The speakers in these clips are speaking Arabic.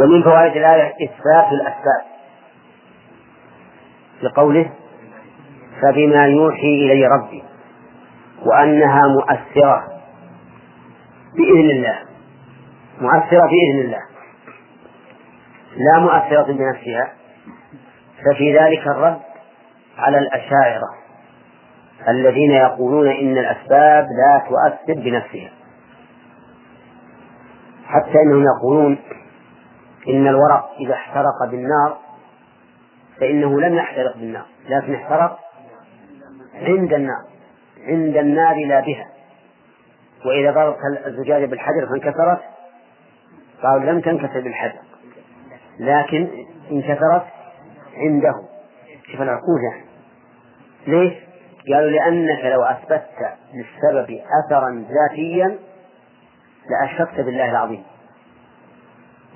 ومن فوائد الآية إثبات الأسباب. لقوله فبما يوحي إلي ربي وأنها مؤثرة بإذن الله. مؤثرة بإذن الله. لا مؤثرة بنفسها. ففي ذلك الرد على الأشاعرة الذين يقولون إن الأسباب لا تؤثر بنفسها. حتى أنهم يقولون إن الورق إذا احترق بالنار فإنه لم يحترق بالنار لكن احترق عند النار عند النار لا بها. وإذا ضربت الزجاجة بالحجر فانكسرت قالوا لم تنكسر بالحجر لكن انكسرت عنده. شوف العقول يعني ليش؟ قالوا لأنك لو أثبتت للسبب أثرا ذاتيا لأشركت بالله العظيم.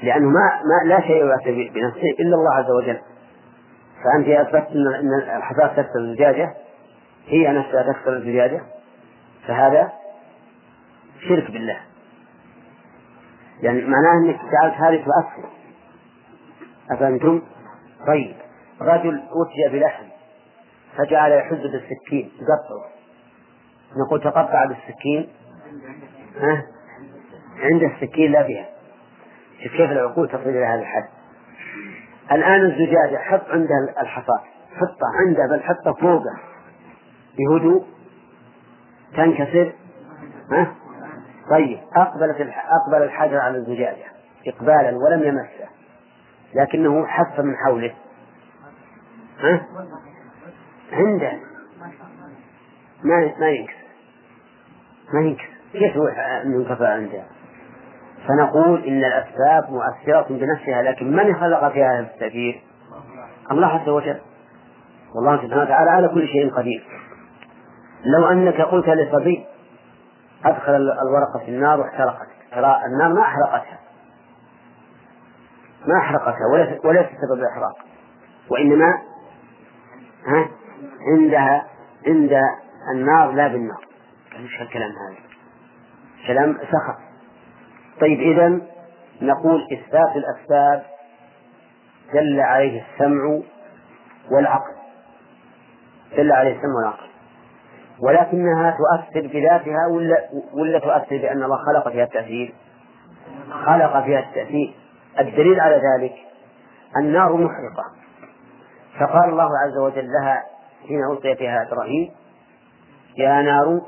لأنه ما, ما لا شيء يؤثر بنفسه إلا الله عز وجل. فأنت أثبتت أن الحفاظ تكسر الزجاجة هي نفسها تكسر الزجاجة فهذا شرك بالله. يعني معناه أنك جعلت هذه تؤثر. أفهمتم؟ طيب. رجل أتي بلحم فجعل يحز بالسكين يقطعه. نقول تقطع بالسكين؟ ها؟ عند السكين لا بها كيف العقول تصل إلى هذا الحد؟ الآن الزجاجة حط عندها الحصاة حطة عنده بل حطة فوقه. بهدوء تنكسر؟ ها؟ طيب أقبلت أقبل الحجر على الزجاجة. إقبالا ولم يمسه. لكنه حف من حوله. ها؟ عنده. ما ما ينكسر. ما ينكسر. كيف ينكسر عنده؟ فنقول إن الأسباب مؤثرة بنفسها لكن من خلق فيها هذا التأثير؟ الله عز وجل. والله سبحانه وتعالى على كل شيء قدير. لو أنك قلت لصبي أدخل الورقة في النار واحترقت. ترى النار ما أحرقتها. ما أحرقتها وليس سبب الإحراق. وإنما ها عندها عند النار لا بالنار. إيش الكلام هذا؟ كلام سخط. طيب إذا نقول إثبات الأسباب دل عليه السمع والعقل. دل عليه السمع والعقل. ولكنها تؤثر بذاتها ولا ولا تؤثر بأن الله خلق فيها التأثير؟ خلق فيها التأثير. الدليل على ذلك النار محرقة. فقال الله عز وجل لها حين ألقي فيها إبراهيم يا نار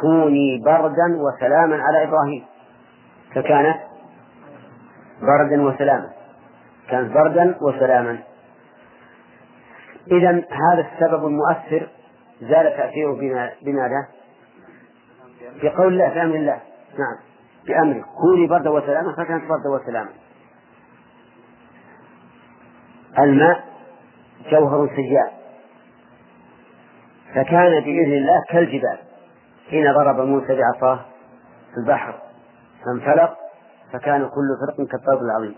كوني بردا وسلاما على إبراهيم. فكانت بردا وسلاما. كانت بردا وسلاما. إذا هذا السبب المؤثر زال تأثيره بماذا؟ بقول الله بأمر الله. نعم. بأمره كوني بردا وسلاما فكانت بردا وسلاما. الماء جوهر سجال فكان بإذن الله كالجبال. حين ضرب موسى بعصاه في البحر. فانفلق فكان كل فرق كالطرد العظيم.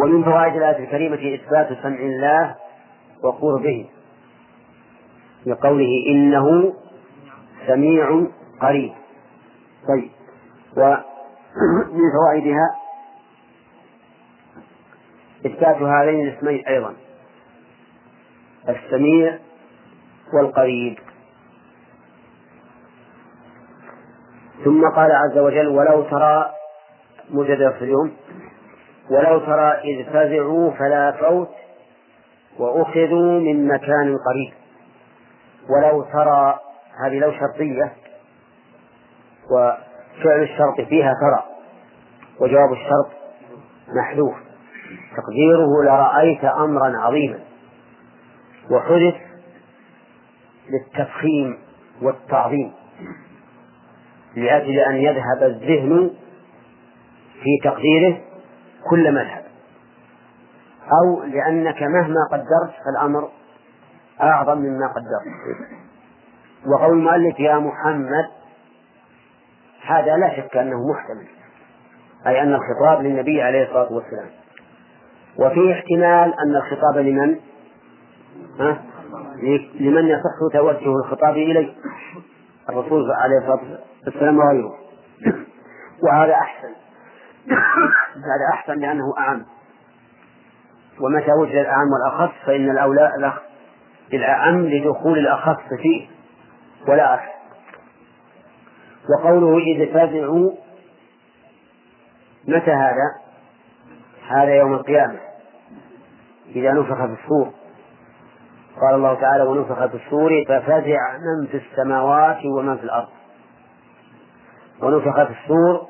ومن فوائد الآية الكريمة إثبات سمع الله وقربه لقوله إنه سميع قريب. طيب ومن فوائدها إثبات هذين الاسمين أيضا السميع والقريب. ثم قال عز وجل ولو ترى مجد اليوم ولو ترى إذ فزعوا فلا فوت وأخذوا من مكان قريب. ولو ترى هذه لو شرطية وفعل الشرط فيها ترى وجواب الشرط محذوف. تقديره لرأيت أمرا عظيما وحدث للتفخيم والتعظيم. لأجل أن يذهب الذهن في تقديره كل مذهب أو لأنك مهما قدرت فالأمر أعظم مما قدرت وقول المؤلف يا محمد هذا لا شك أنه محتمل أي أن الخطاب للنبي عليه الصلاة والسلام وفيه احتمال أن الخطاب لمن؟ ها؟ لمن يصح توجه الخطاب إليه الرسول عليه الصلاة والسلام وغيره. وهذا أحسن. هذا أحسن لأنه أعم. ومتى وجد الأعم والأخص فإن الأولى الأعم لدخول الأخص فيه ولا أكثر وقوله إذ فزعوا متى هذا؟ هذا يوم القيامة. إذا نفخ في الصور. قال الله تعالى ونفخ في الصور ففزع من في السماوات ومن في الأرض. ونفخ في الصور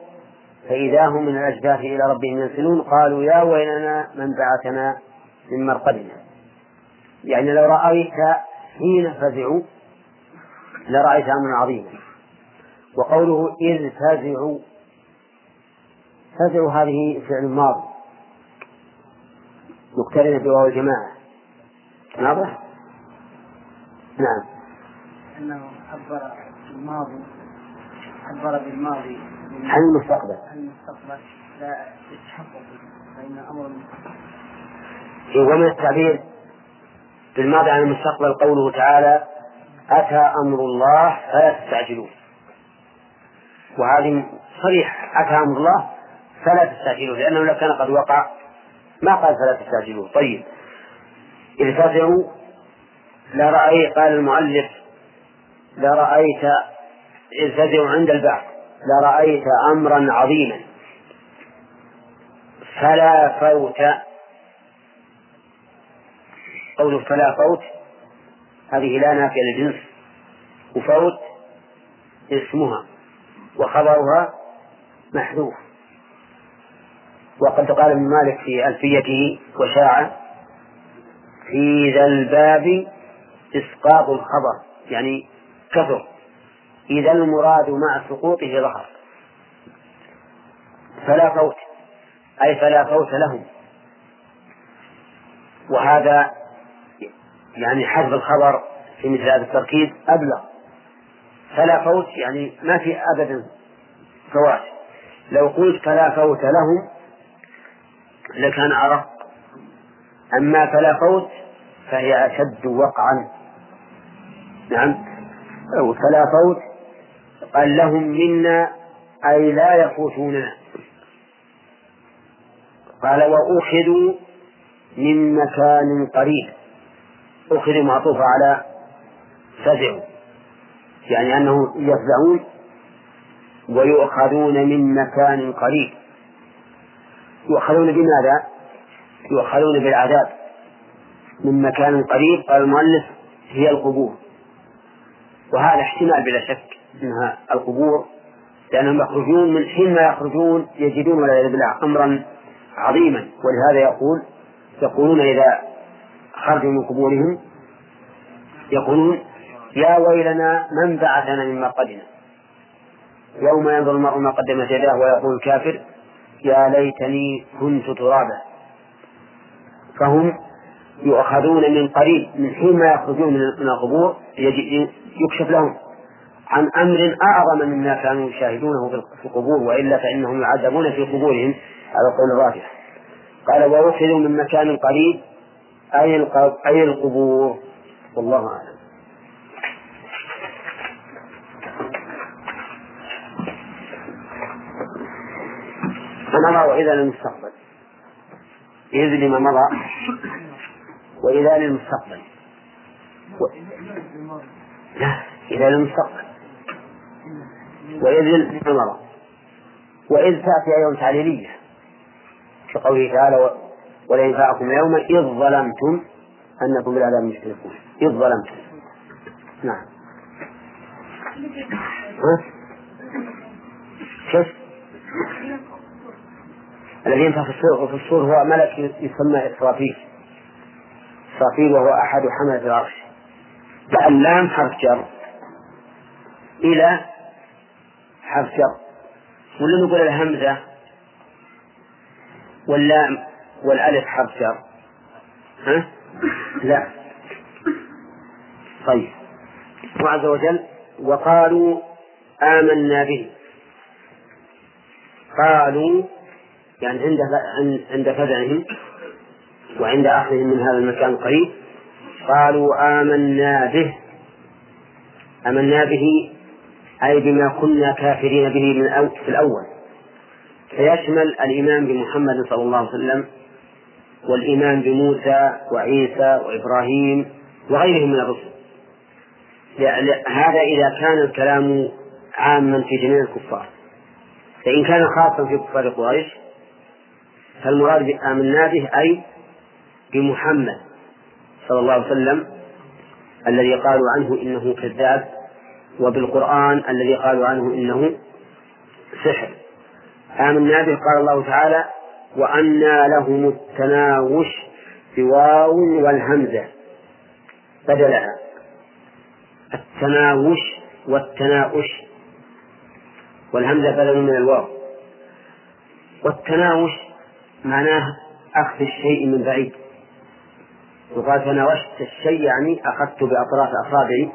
فإذا هم من الأجداث إلى ربهم ينسلون قالوا يا ويلنا من بعثنا من مرقدنا. يعني لو رأيت حين فزعوا لرأيت أمرا عظيما. وقوله إذ فزعوا فزعوا هذه فعل ماضي. مقترنة بواو الجماعة. واضح؟ نعم. أنه عبر الماضي عبر بالماضي. عن المستقبل. عن المستقبل. لا يتحقق فإن أمر ومن التعبير بالماضي عن المستقبل قوله تعالى أتى أمر الله فلا تستعجلوه. وهذه صريح أتى أمر الله فلا تستعجلوه لأنه لو كان قد وقع ما قال فلا تستعجلوه. طيب. إذ فزعوا لرأيت قال المؤلف لرأيت فزعوا عند البعث لرأيت أمرا عظيما. فلا فوت. قوله فلا فوت هذه لا نافية للجنس. وفوت اسمها وخبرها محذوف. وقد قال ابن مالك في ألفيته وشاع في ذا الباب إسقاط الخبر يعني كثر. إذا المراد مع سقوطه ظهر. فلا فوت أي فلا فوت لهم. وهذا يعني حذف الخبر في مثل هذا التركيب أبلغ. فلا فوت يعني ما في أبدا فوات. لو قلت فلا فوت لهم لكان أرق. أما فلا فوت فهي أشد وقعا. نعم. فلا فوت. قال لهم منا أي لا يفوتوننا قال وأخذوا من مكان قريب. أخذوا معطوفة على فزعوا يعني أنه يفزعون ويؤخذون من مكان قريب. يؤخذون بماذا؟ يؤخذون بالعذاب. من مكان قريب. قال المؤلف هي القبور. وهذا احتمال بلا شك إنها القبور لأنهم يخرجون من حين ما يخرجون يجدون والعياذ بالله أمرا عظيما. ولهذا يقول يقولون إذا خرجوا من قبورهم يقولون يا ويلنا من بعثنا من مرقدنا يوم ينظر المرء ما قدمت يداه ويقول الكافر يا ليتني كنت ترابا. فهم يؤخذون من قريب من حين ما يخرجون من القبور يكشف لهم عن أمر أعظم مما كانوا يشاهدونه في القبور وإلا فإنهم يعذبون في قبورهم على القول الراجح. قال وأخذوا من مكان قريب أي أي القبور؟ والله أعلم. فنرى وإذا للمستقبل إذ لما مضى وإذا للمستقبل و... لا إذا للمستقبل وإذ لما مضى وإذ تأتي أيضا تعليلية كقوله تعالى ولا ينفعكم اليوم إذ ظلمتم أنكم بالعذاب مشركون. إذ ظلمتم. نعم؟ كيف؟ الذي ينفخ في الصور هو ملك يسمى إسرافيل. إسرافيل وهو أحد حملة العرش. اللام حرف جر إلى حرف جر. ولا نقول الهمزة واللام والألف حرف جر. ها؟ لا. طيب. الله عز وجل وقالوا آمنا به. قالوا يعني عند عند فزعهم وعند أخذهم من هذا المكان القريب قالوا آمنا به. آمنا به أي بما كنا كافرين به من في الأول. فيشمل الإيمان بمحمد صلى الله عليه وسلم والإيمان بموسى وعيسى وإبراهيم وغيرهم من الرسل. هذا إذا كان الكلام عاما في جميع الكفار. فإن كان خاصا في كفار قريش فالمراد آمنا به أي بمحمد صلى الله عليه وسلم الذي قالوا عنه إنه كذاب وبالقرآن الذي قالوا عنه إنه سحر. آمنا به قال الله تعالى وأنى لهم التناوش بواو والهمزة. بدلها. التناوش والتناؤش والهمزة بدل من الواو. والتناوش معناه أخذ الشيء من بعيد. وقال تناوشت الشيء يعني أخذت بأطراف أصابعي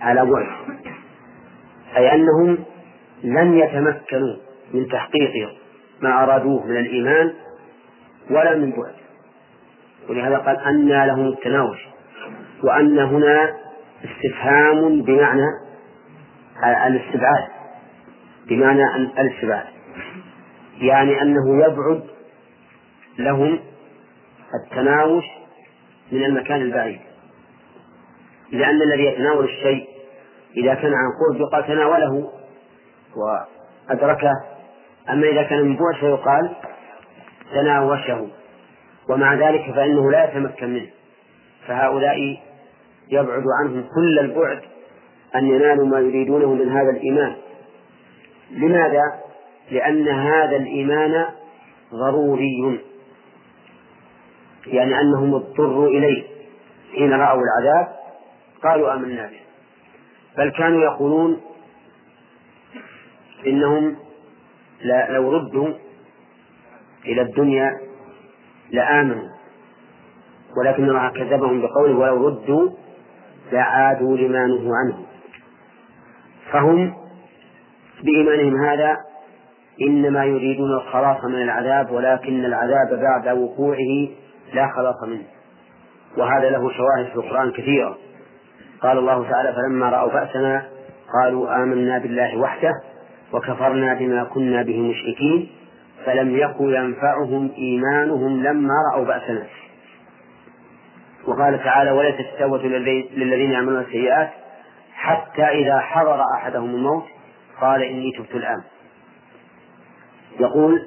على بعد. أي أنهم لم يتمكنوا من تحقيق ما أرادوه من الإيمان ولا من بعد. ولهذا قال أنى لهم التناوش وأن هنا استفهام بمعنى الاستبعاد. بمعنى الاستبعاد. يعني أنه يبعد لهم التناوش من المكان البعيد. لأن الذي يتناول الشيء إذا كان عن قرب يقال تناوله وأدركه. أما إذا كان من بعد فيقال تناوشه. ومع ذلك فإنه لا يتمكن منه. فهؤلاء يبعد عنهم كل البعد أن ينالوا ما يريدونه من هذا الإيمان. لماذا؟ لأن هذا الإيمان ضروري. يعني أنهم اضطروا إليه حين رأوا العذاب قالوا آمنا به. بل كانوا يقولون إنهم لو ردوا إلى الدنيا لآمنوا ولكن الله كذبهم بقوله ولو ردوا لعادوا لما نهوا عنه. فهم بإيمانهم هذا إنما يريدون الخلاص من العذاب ولكن العذاب بعد وقوعه لا خلاص منه. وهذا له شواهد في القرآن كثيرة. قال الله تعالى فلما رأوا بأسنا قالوا آمنا بالله وحده وكفرنا بما كنا به مشركين فلم يكن ينفعهم إيمانهم لما رأوا بأسنا. وقال تعالى وليست التوبة للذين يعملون السيئات حتى إذا حضر أحدهم الموت قال إني تبت الآن. يقول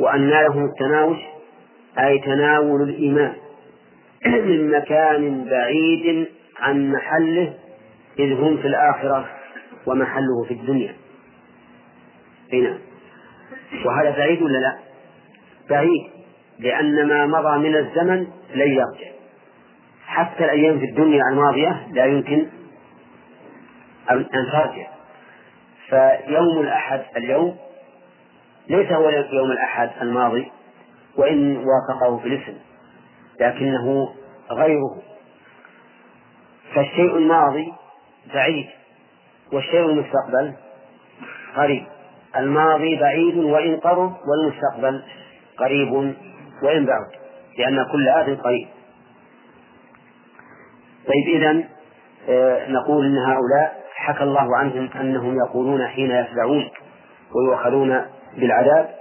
وأن لهم التناوش أي تناول الإيمان من مكان بعيد عن محله إذ هم في الآخرة ومحله في الدنيا. هنا وهذا بعيد ولا لا؟ بعيد لأن ما مضى من الزمن لن يرجع. حتى الأيام في الدنيا الماضية لا يمكن أن ترجع. فيوم الأحد اليوم ليس هو يوم الأحد الماضي وإن وافقه في الاسم لكنه غيره. فالشيء الماضي بعيد والشيء المستقبل قريب. الماضي بعيد وإن قرب والمستقبل قريب وإن بعد لأن كل آت قريب. طيب إذا آه، نقول إن هؤلاء حكى الله عنهم أنهم يقولون حين يفزعون ويؤخذون بالعذاب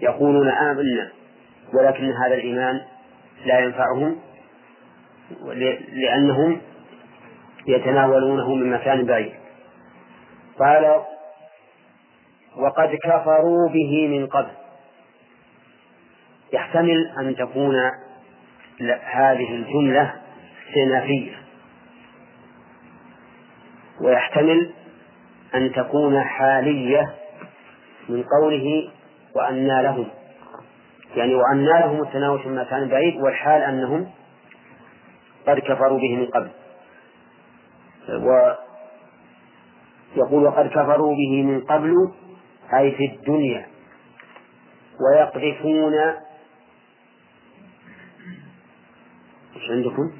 يقولون آمنا. ولكن هذا الإيمان لا ينفعهم لأنهم يتناولونه من مكان بعيد. قال وقد كفروا به من قبل. يحتمل أن تكون هذه الجملة استئنافية ويحتمل أن تكون حالية من قوله وأنى لهم. يعني وأنى لهم التناوش من مكان بعيد والحال أنهم قد كفروا به من قبل. ويقول وقد كفروا به من قبل أي في الدنيا. ويقذفون إيش عندكم؟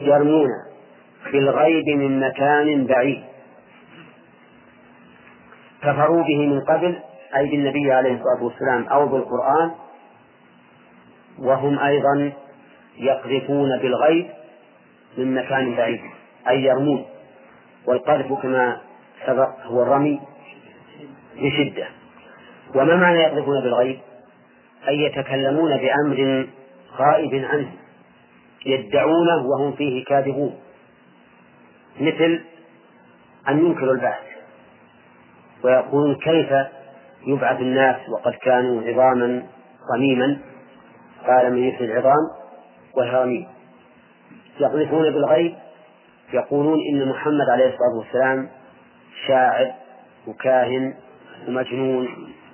يرمون بالغيب من مكان بعيد. كفروا به من قبل أي بالنبي عليه الصلاة والسلام أو بالقرآن وهم أيضا يقذفون بالغيب من مكان بعيد أي يرمون. والقذف كما سبق هو الرمي بشدة. وما معنى يقذفون بالغيب؟ أي يتكلمون بأمر غائب عنه يدعونه وهم فيه كاذبون. مثل أن ينكروا البعث ويقولون كيف يبعث الناس وقد كانوا عظاما رميما قال من يحيي العظام وهي رميم. يقذفون بالغيب يقولون إن محمد عليه الصلاة والسلام شاعر وكاهن ومجنون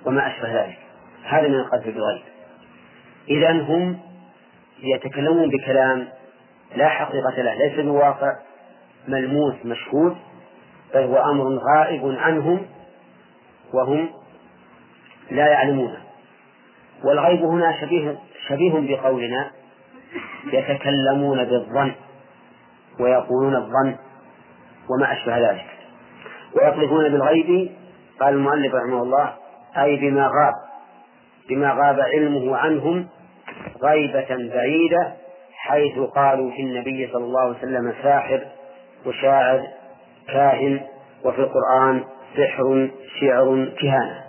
وما أشبه ذلك. هذا من القذف بالغيب. إذا هم يتكلمون بكلام لا حقيقة له ليس بواقع ملموس مشهود بل هو أمر غائب عنهم وهم لا يعلمونه والغيب هنا شبيه شبيه بقولنا يتكلمون بالظن ويقولون الظن وما أشبه ذلك. ويطلقون بالغيب قال المؤلف رحمه الله أي بما غاب بما غاب علمه عنهم غيبة بعيدة حيث قالوا في النبي صلى الله عليه وسلم ساحر وشاعر كاهن وفي القرآن سحر شعر كهانة.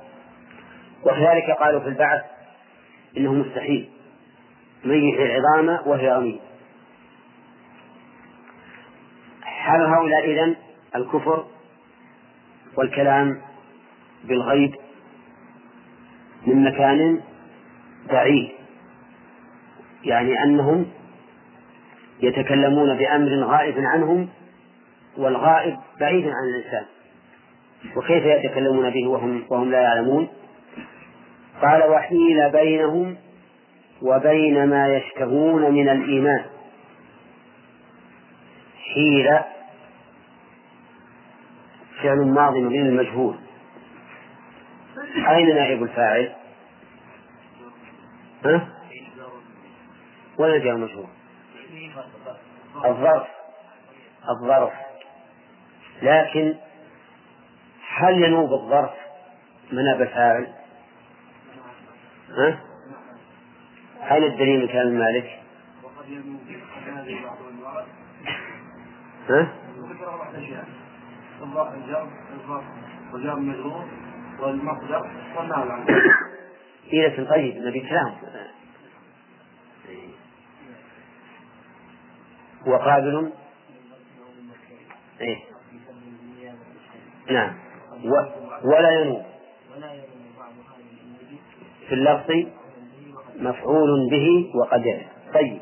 وكذلك قالوا في البعث إنه مستحيل. من العظام وهي رميم. حال هؤلاء إذن الكفر والكلام بالغيب من مكان بعيد؟ يعني أنهم يتكلمون بأمر غائب عنهم والغائب بعيد عن الإنسان. وكيف يتكلمون به وهم وهم لا يعلمون؟ قال وحيل بينهم وبين ما يشتهون من الإيمان حيل فعل ماضي من المجهول أين نائب الفاعل؟ ها؟ ولا جاء مجهول؟ الظرف الظرف لكن هل ينوب الظرف مناب الفاعل؟ ها؟ أين الدليل من كلام المالك؟ ها؟ الجر وجار مجرور والمصدر والنهي عنه. إيه طيب نبي كلام وقابل إيه؟ نعم و... ولا ينوب في اللفظ مفعول به وقد طيب.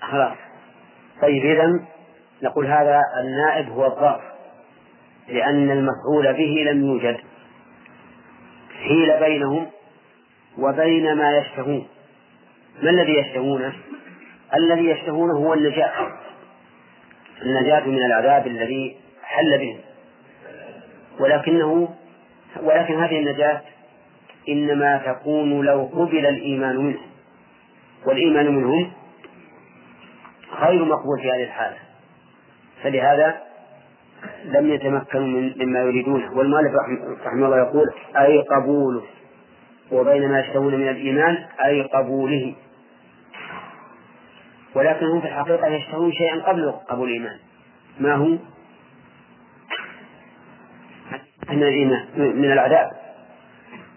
خلاص. طيب إذا نقول هذا النائب هو الظرف لأن المفعول به لم يوجد. حيل بينهم وبين ما يشتهون. ما الذي يشتهونه؟ الذي يشتهونه هو النجاة. النجاة من العذاب الذي حل بهم ولكنه ولكن هذه النجاة إنما تكون لو قبل الإيمان منهم. والإيمان منهم غير مقبول في هذه الحالة. فلهذا لم يتمكنوا من مما يريدونه. والمؤلف رحمه الله يقول أي قبوله وبين ما يشتهون من الإيمان أي قبوله. ولكن هم في الحقيقة يشتهون شيئا قبل قبول الإيمان. ما هو؟ من الإيمان من العذاب.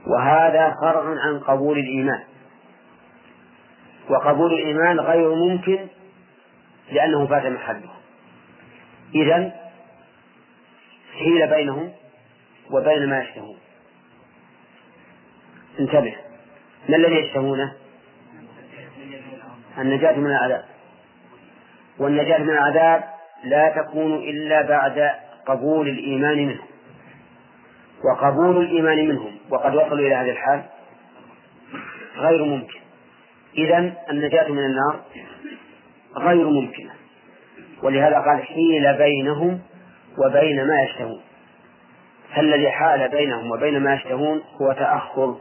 وهذا فرع عن قبول الإيمان. وقبول الإيمان غير ممكن لأنه فات محله. إذا حيل بينهم وبين ما يشتهون. انتبه. ما الذي يشتهونه؟ النجاة من العذاب. والنجاة من العذاب لا تكون إلا بعد قبول الإيمان منهم. وقبول الإيمان منهم وقد وصلوا إلى هذه الحال غير ممكن. إذا النجاة من النار غير ممكنة. ولهذا قال حيل بينهم وبين ما يشتهون. فالذي حال بينهم وبين ما يشتهون هو تأخر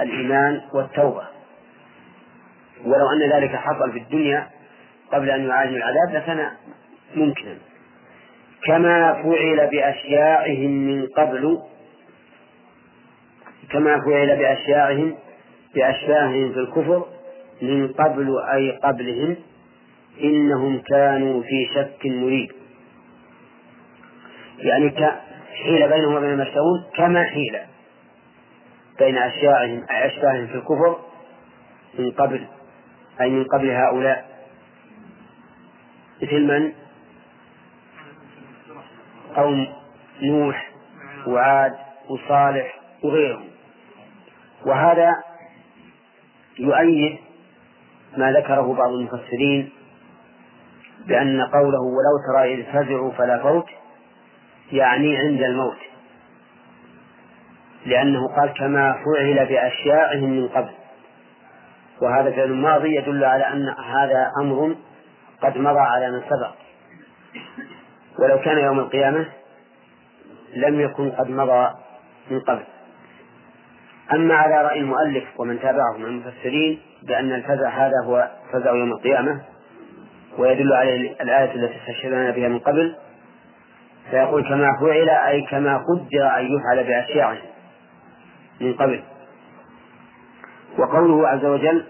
الإيمان والتوبة. ولو أن ذلك حصل في الدنيا قبل أن يعانوا العذاب لكان ممكنا. كما فعل بأشياعهم من قبل كما فعل بأشياعهم بأشياعهم في الكفر من قبل أي قبلهم إنهم كانوا في شك مريب. يعني حيل بينهم وبين ما يشتهون كما حيل بين أشياعهم أشباههم في الكفر من قبل أي من قبل هؤلاء. مثل من؟ قوم نوح وعاد وصالح وغيرهم. وهذا يؤيد ما ذكره بعض المفسرين بأن قوله ولو ترى إذ فزعوا فلا فوت يعني عند الموت لأنه قال كما فعل بأشياعهم من قبل وهذا فعل ماضي يدل على أن هذا أمر قد مضى على من سبق. ولو كان يوم القيامة لم يكن قد مضى من قبل. أما على رأي المؤلف ومن تابعه من المفسرين بأن الفزع هذا هو فزع يوم القيامة ويدل عليه الآية التي استشهدنا بها من قبل. فيقول كما فعل أي كما قدر أن يفعل بأشياء من قبل. وقوله عز وجل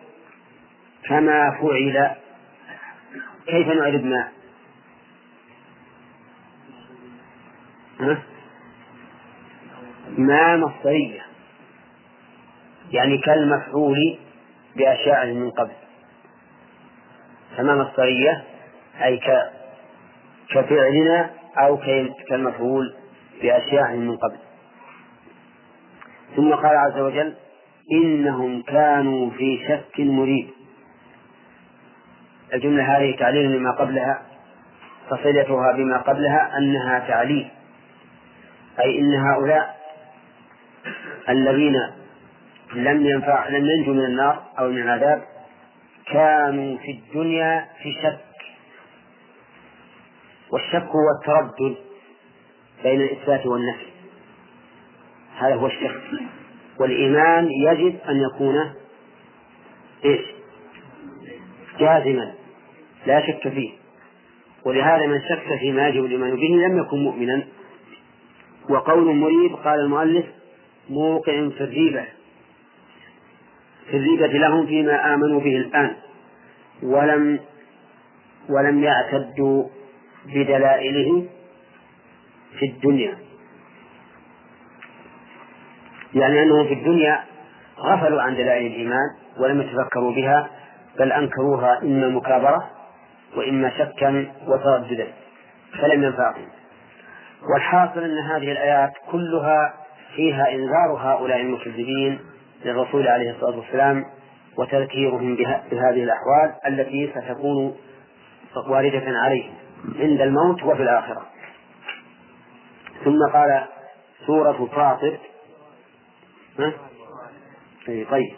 كما فعل كيف نعرف ما؟ ما مصدرية. يعني كالمفعول بأشياء من قبل. فما مصدرية أي كفعلنا أو كالمفعول بأشياء من قبل. ثم قال عز وجل إنهم كانوا في شك مريب. الجملة هذه تعليل لما قبلها فصلتها بما قبلها أنها تعليل. أي إن هؤلاء الذين لم ينفع لم ينجوا من النار أو من العذاب كانوا في الدنيا في شك. والشك هو التردد بين الإثبات والنفي. هذا هو الشك. والإيمان يجب أن يكون إيش؟ جازما لا شك فيه. ولهذا من شك فيما يجب الإيمان به لم يكن مؤمنا. وقول مريب قال المؤلف موقع في الريبة. في الريبة لهم فيما آمنوا به الآن. ولم ولم يعتدوا بدلائله في الدنيا. يعني أنهم في الدنيا غفلوا عن دلائل الإيمان ولم يتفكروا بها بل أنكروها إما مكابرة وإما شكا وترددا فلم ينفعهم. والحاصل أن هذه الآيات كلها فيها إنذار هؤلاء المكذبين للرسول عليه الصلاة والسلام وتذكيرهم بهذه الأحوال التي ستكون واردة عليهم عند الموت وفي الآخرة. ثم قال سورة فاطر. طيب.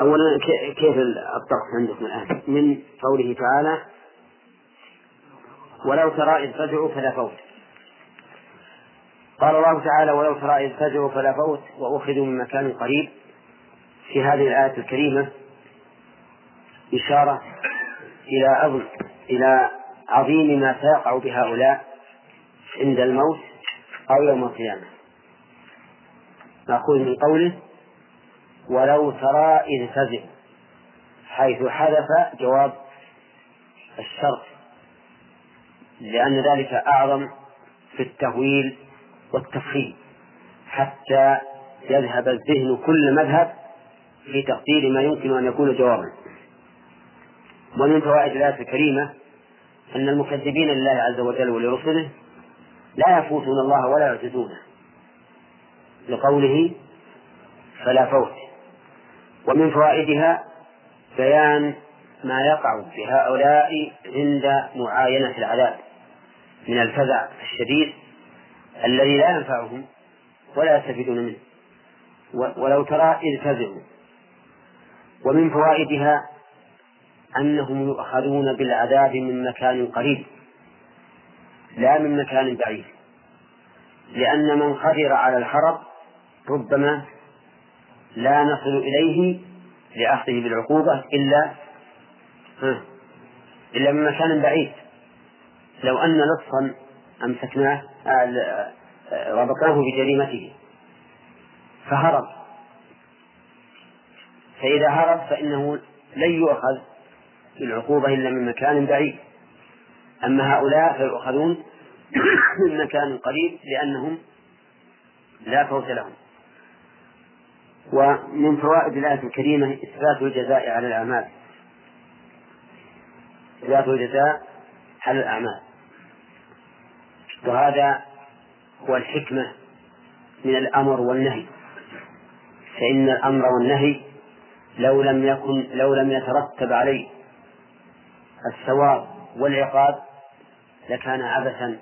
أولا كيف الطقس عندكم الآن؟ من قوله تعالى ولو ترى إذ فزعوا فلا فوت قال الله تعالى ولو ترى إذ فزعوا فلا فوت وأخذوا من مكان قريب. في هذه الآية الكريمة إشارة إلى عظم إلى عظيم ما سيقع بهؤلاء عند الموت أو يوم القيامة. مأخوذ من قوله ولو ترى إذ فزع حيث حذف جواب الشرط لأن ذلك أعظم في التهويل والتفخيم حتى يذهب الذهن كل مذهب في تقدير ما يمكن أن يكون جوابا. ومن فوائد الآية الكريمة أن المكذبين لله عز وجل ولرسله لا يفوتون الله ولا يعجزونه لقوله فلا فوت. ومن فوائدها بيان ما يقع بهؤلاء عند معاينة العذاب من الفزع الشديد الذي لا ينفعهم ولا يستفيدون منه. ولو ترى إذ فزعوا. ومن فوائدها أنهم يؤخذون بالعذاب من مكان قريب لا من مكان بعيد. لأن من قدر على الهرب ربما لا نصل إليه لأخذه بالعقوبة إلا إلا من مكان بعيد. لو أن لصا أمسكناه ربطناه بجريمته. فهرب. فإذا هرب فإنه لن يؤخذ بالعقوبة إلا من مكان بعيد. أما هؤلاء فيؤخذون من مكان قريب لأنهم لا فوت لهم. ومن فوائد الآية الكريمة إثبات الجزاء على الأعمال. إثبات الجزاء على الأعمال. وهذا هو الحكمة من الأمر والنهي. فإن الأمر والنهي لو لم يكن لو لم يترتب عليه الثواب والعقاب لكان عبثا.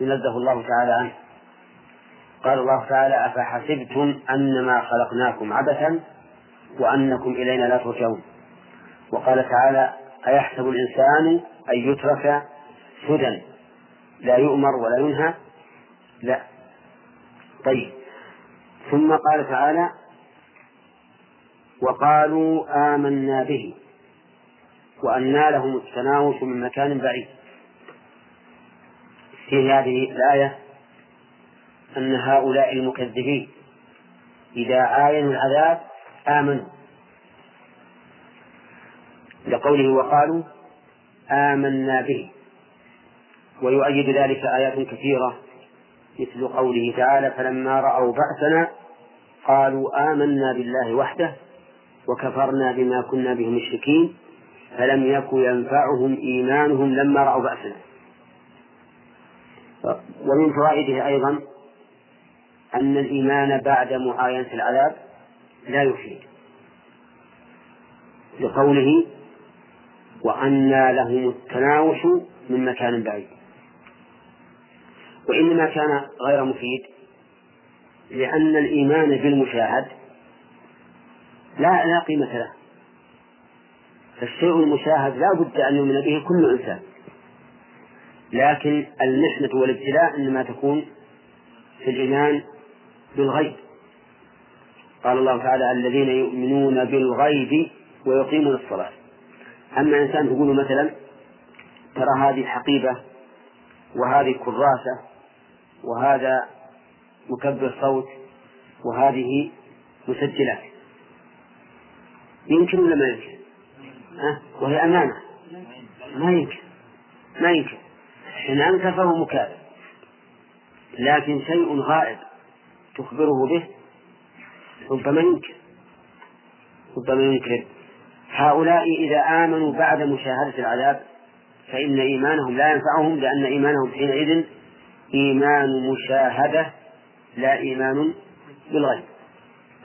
ينزه الله تعالى عنه. قال الله تعالى أفحسبتم أنما خلقناكم عبثا وأنكم إلينا لا ترجعون. وقال تعالى أيحسب الإنسان أن يترك سدى لا يؤمر ولا ينهى؟ لا. طيب. ثم قال تعالى وقالوا آمنا به وأنى لهم التناوش من مكان بعيد. في هذه الآية أن هؤلاء المكذبين إذا عاينوا العذاب آمنوا. لقوله وقالوا آمنا به. ويؤيد ذلك آيات كثيرة مثل قوله تعالى فلما رأوا بأسنا قالوا آمنا بالله وحده وكفرنا بما كنا به مشركين فلم يكن ينفعهم إيمانهم لما رأوا بأسنا. ومن فوائده أيضا أن الإيمان بعد معاينة العذاب لا يفيد لقوله وأنى لهم التناوش من مكان بعيد. وإنما كان غير مفيد لأن الإيمان بالمشاهد لا لا قيمة له. فالشيء المشاهد لا بد أن يؤمن به كل إنسان. لكن المحنة والابتلاء إنما تكون في الإيمان بالغيب. قال الله تعالى الذين يؤمنون بالغيب ويقيمون الصلاة. أما إنسان تقول مثلا ترى هذه حقيبة وهذه كراسة وهذا مكبر صوت وهذه مسجلات. يمكن ولا ما يمكن؟ أه؟ وهي أمانة. ما يمكن. ما يمكن. إن أنكر فهو مكابر لكن شيء غائب تخبره به ربما ينكر ربما ينكر هؤلاء إذا آمنوا بعد مشاهدة العذاب فإن إيمانهم لا ينفعهم لأن إيمانهم حينئذ إيمان مشاهدة لا إيمان بالغيب.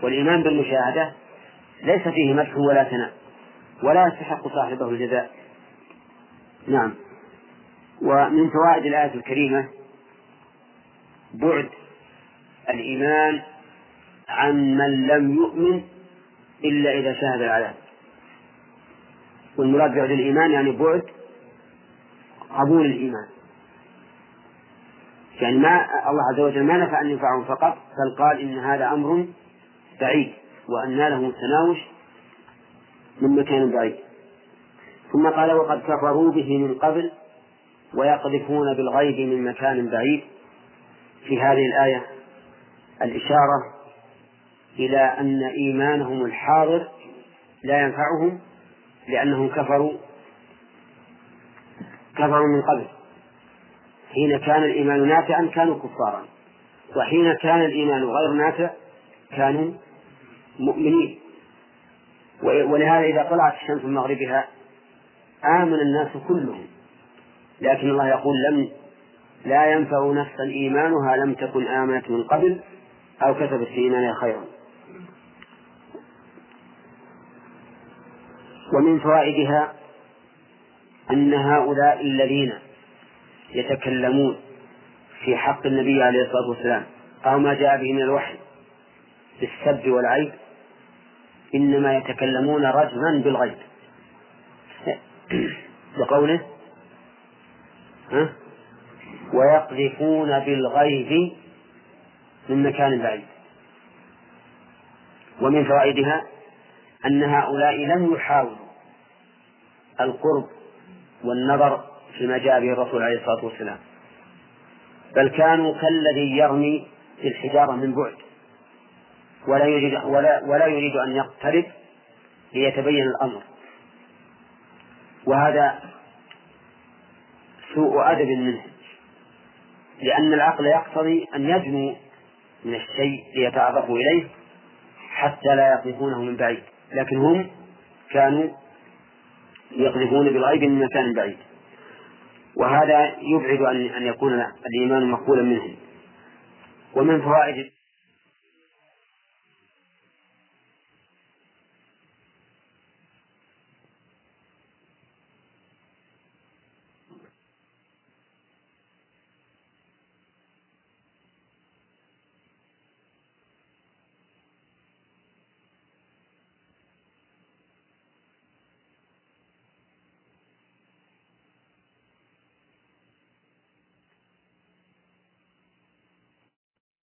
والإيمان بالمشاهدة ليس فيه مدح ولا ثناء ولا يستحق صاحبه الجزاء. نعم. ومن فوائد الآية الكريمة بعد الإيمان عن من لم يؤمن إلا إذا شاهد العذاب. والمراد بعد الإيمان يعني بعد قبول الإيمان. يعني ما الله عز وجل ما نفع أن ينفعهم فقط بل قال إن هذا أمر بعيد وأن لهم التناوش من مكان بعيد. ثم قال وقد كفروا به من قبل ويقذفون بالغيب من مكان بعيد. في هذه الآية الإشارة إلى أن إيمانهم الحاضر لا ينفعهم لأنهم كفروا كفروا من قبل. حين كان الإيمان نافعا كانوا كفارا. وحين كان الإيمان غير نافع كانوا مؤمنين. ولهذا إذا طلعت الشمس من مغربها آمن الناس كلهم. لكن الله يقول لم لا ينفع نفسا إيمانها لم تكن آمنت من قبل أو كتبت في إيمانها خيرا. ومن فوائدها أن هؤلاء الذين يتكلمون في حق النبي عليه الصلاة والسلام. أو ما جاء به من الوحي بالسب والعيب إنما يتكلمون رجما بالغيب. لقوله ها؟ ويقذفون بالغيب من مكان بعيد. ومن فوائدها أن هؤلاء لم يحاولوا القرب والنظر فيما جاء به الرسول عليه الصلاة والسلام. بل كانوا كالذي يرمي الحجارة من بعد. ولا يريد ولا ولا يريد أن يقترب ليتبين الأمر. وهذا سوء أدب منه. لأن العقل يقتضي أن يدنو من الشيء ليتعرفوا إليه حتى لا يقذفونه من بعيد. لكن هم كانوا يقذفون بالغيب من مكان بعيد. وهذا يبعد أن يكون الإيمان مقبولا منهم. ومن فوائد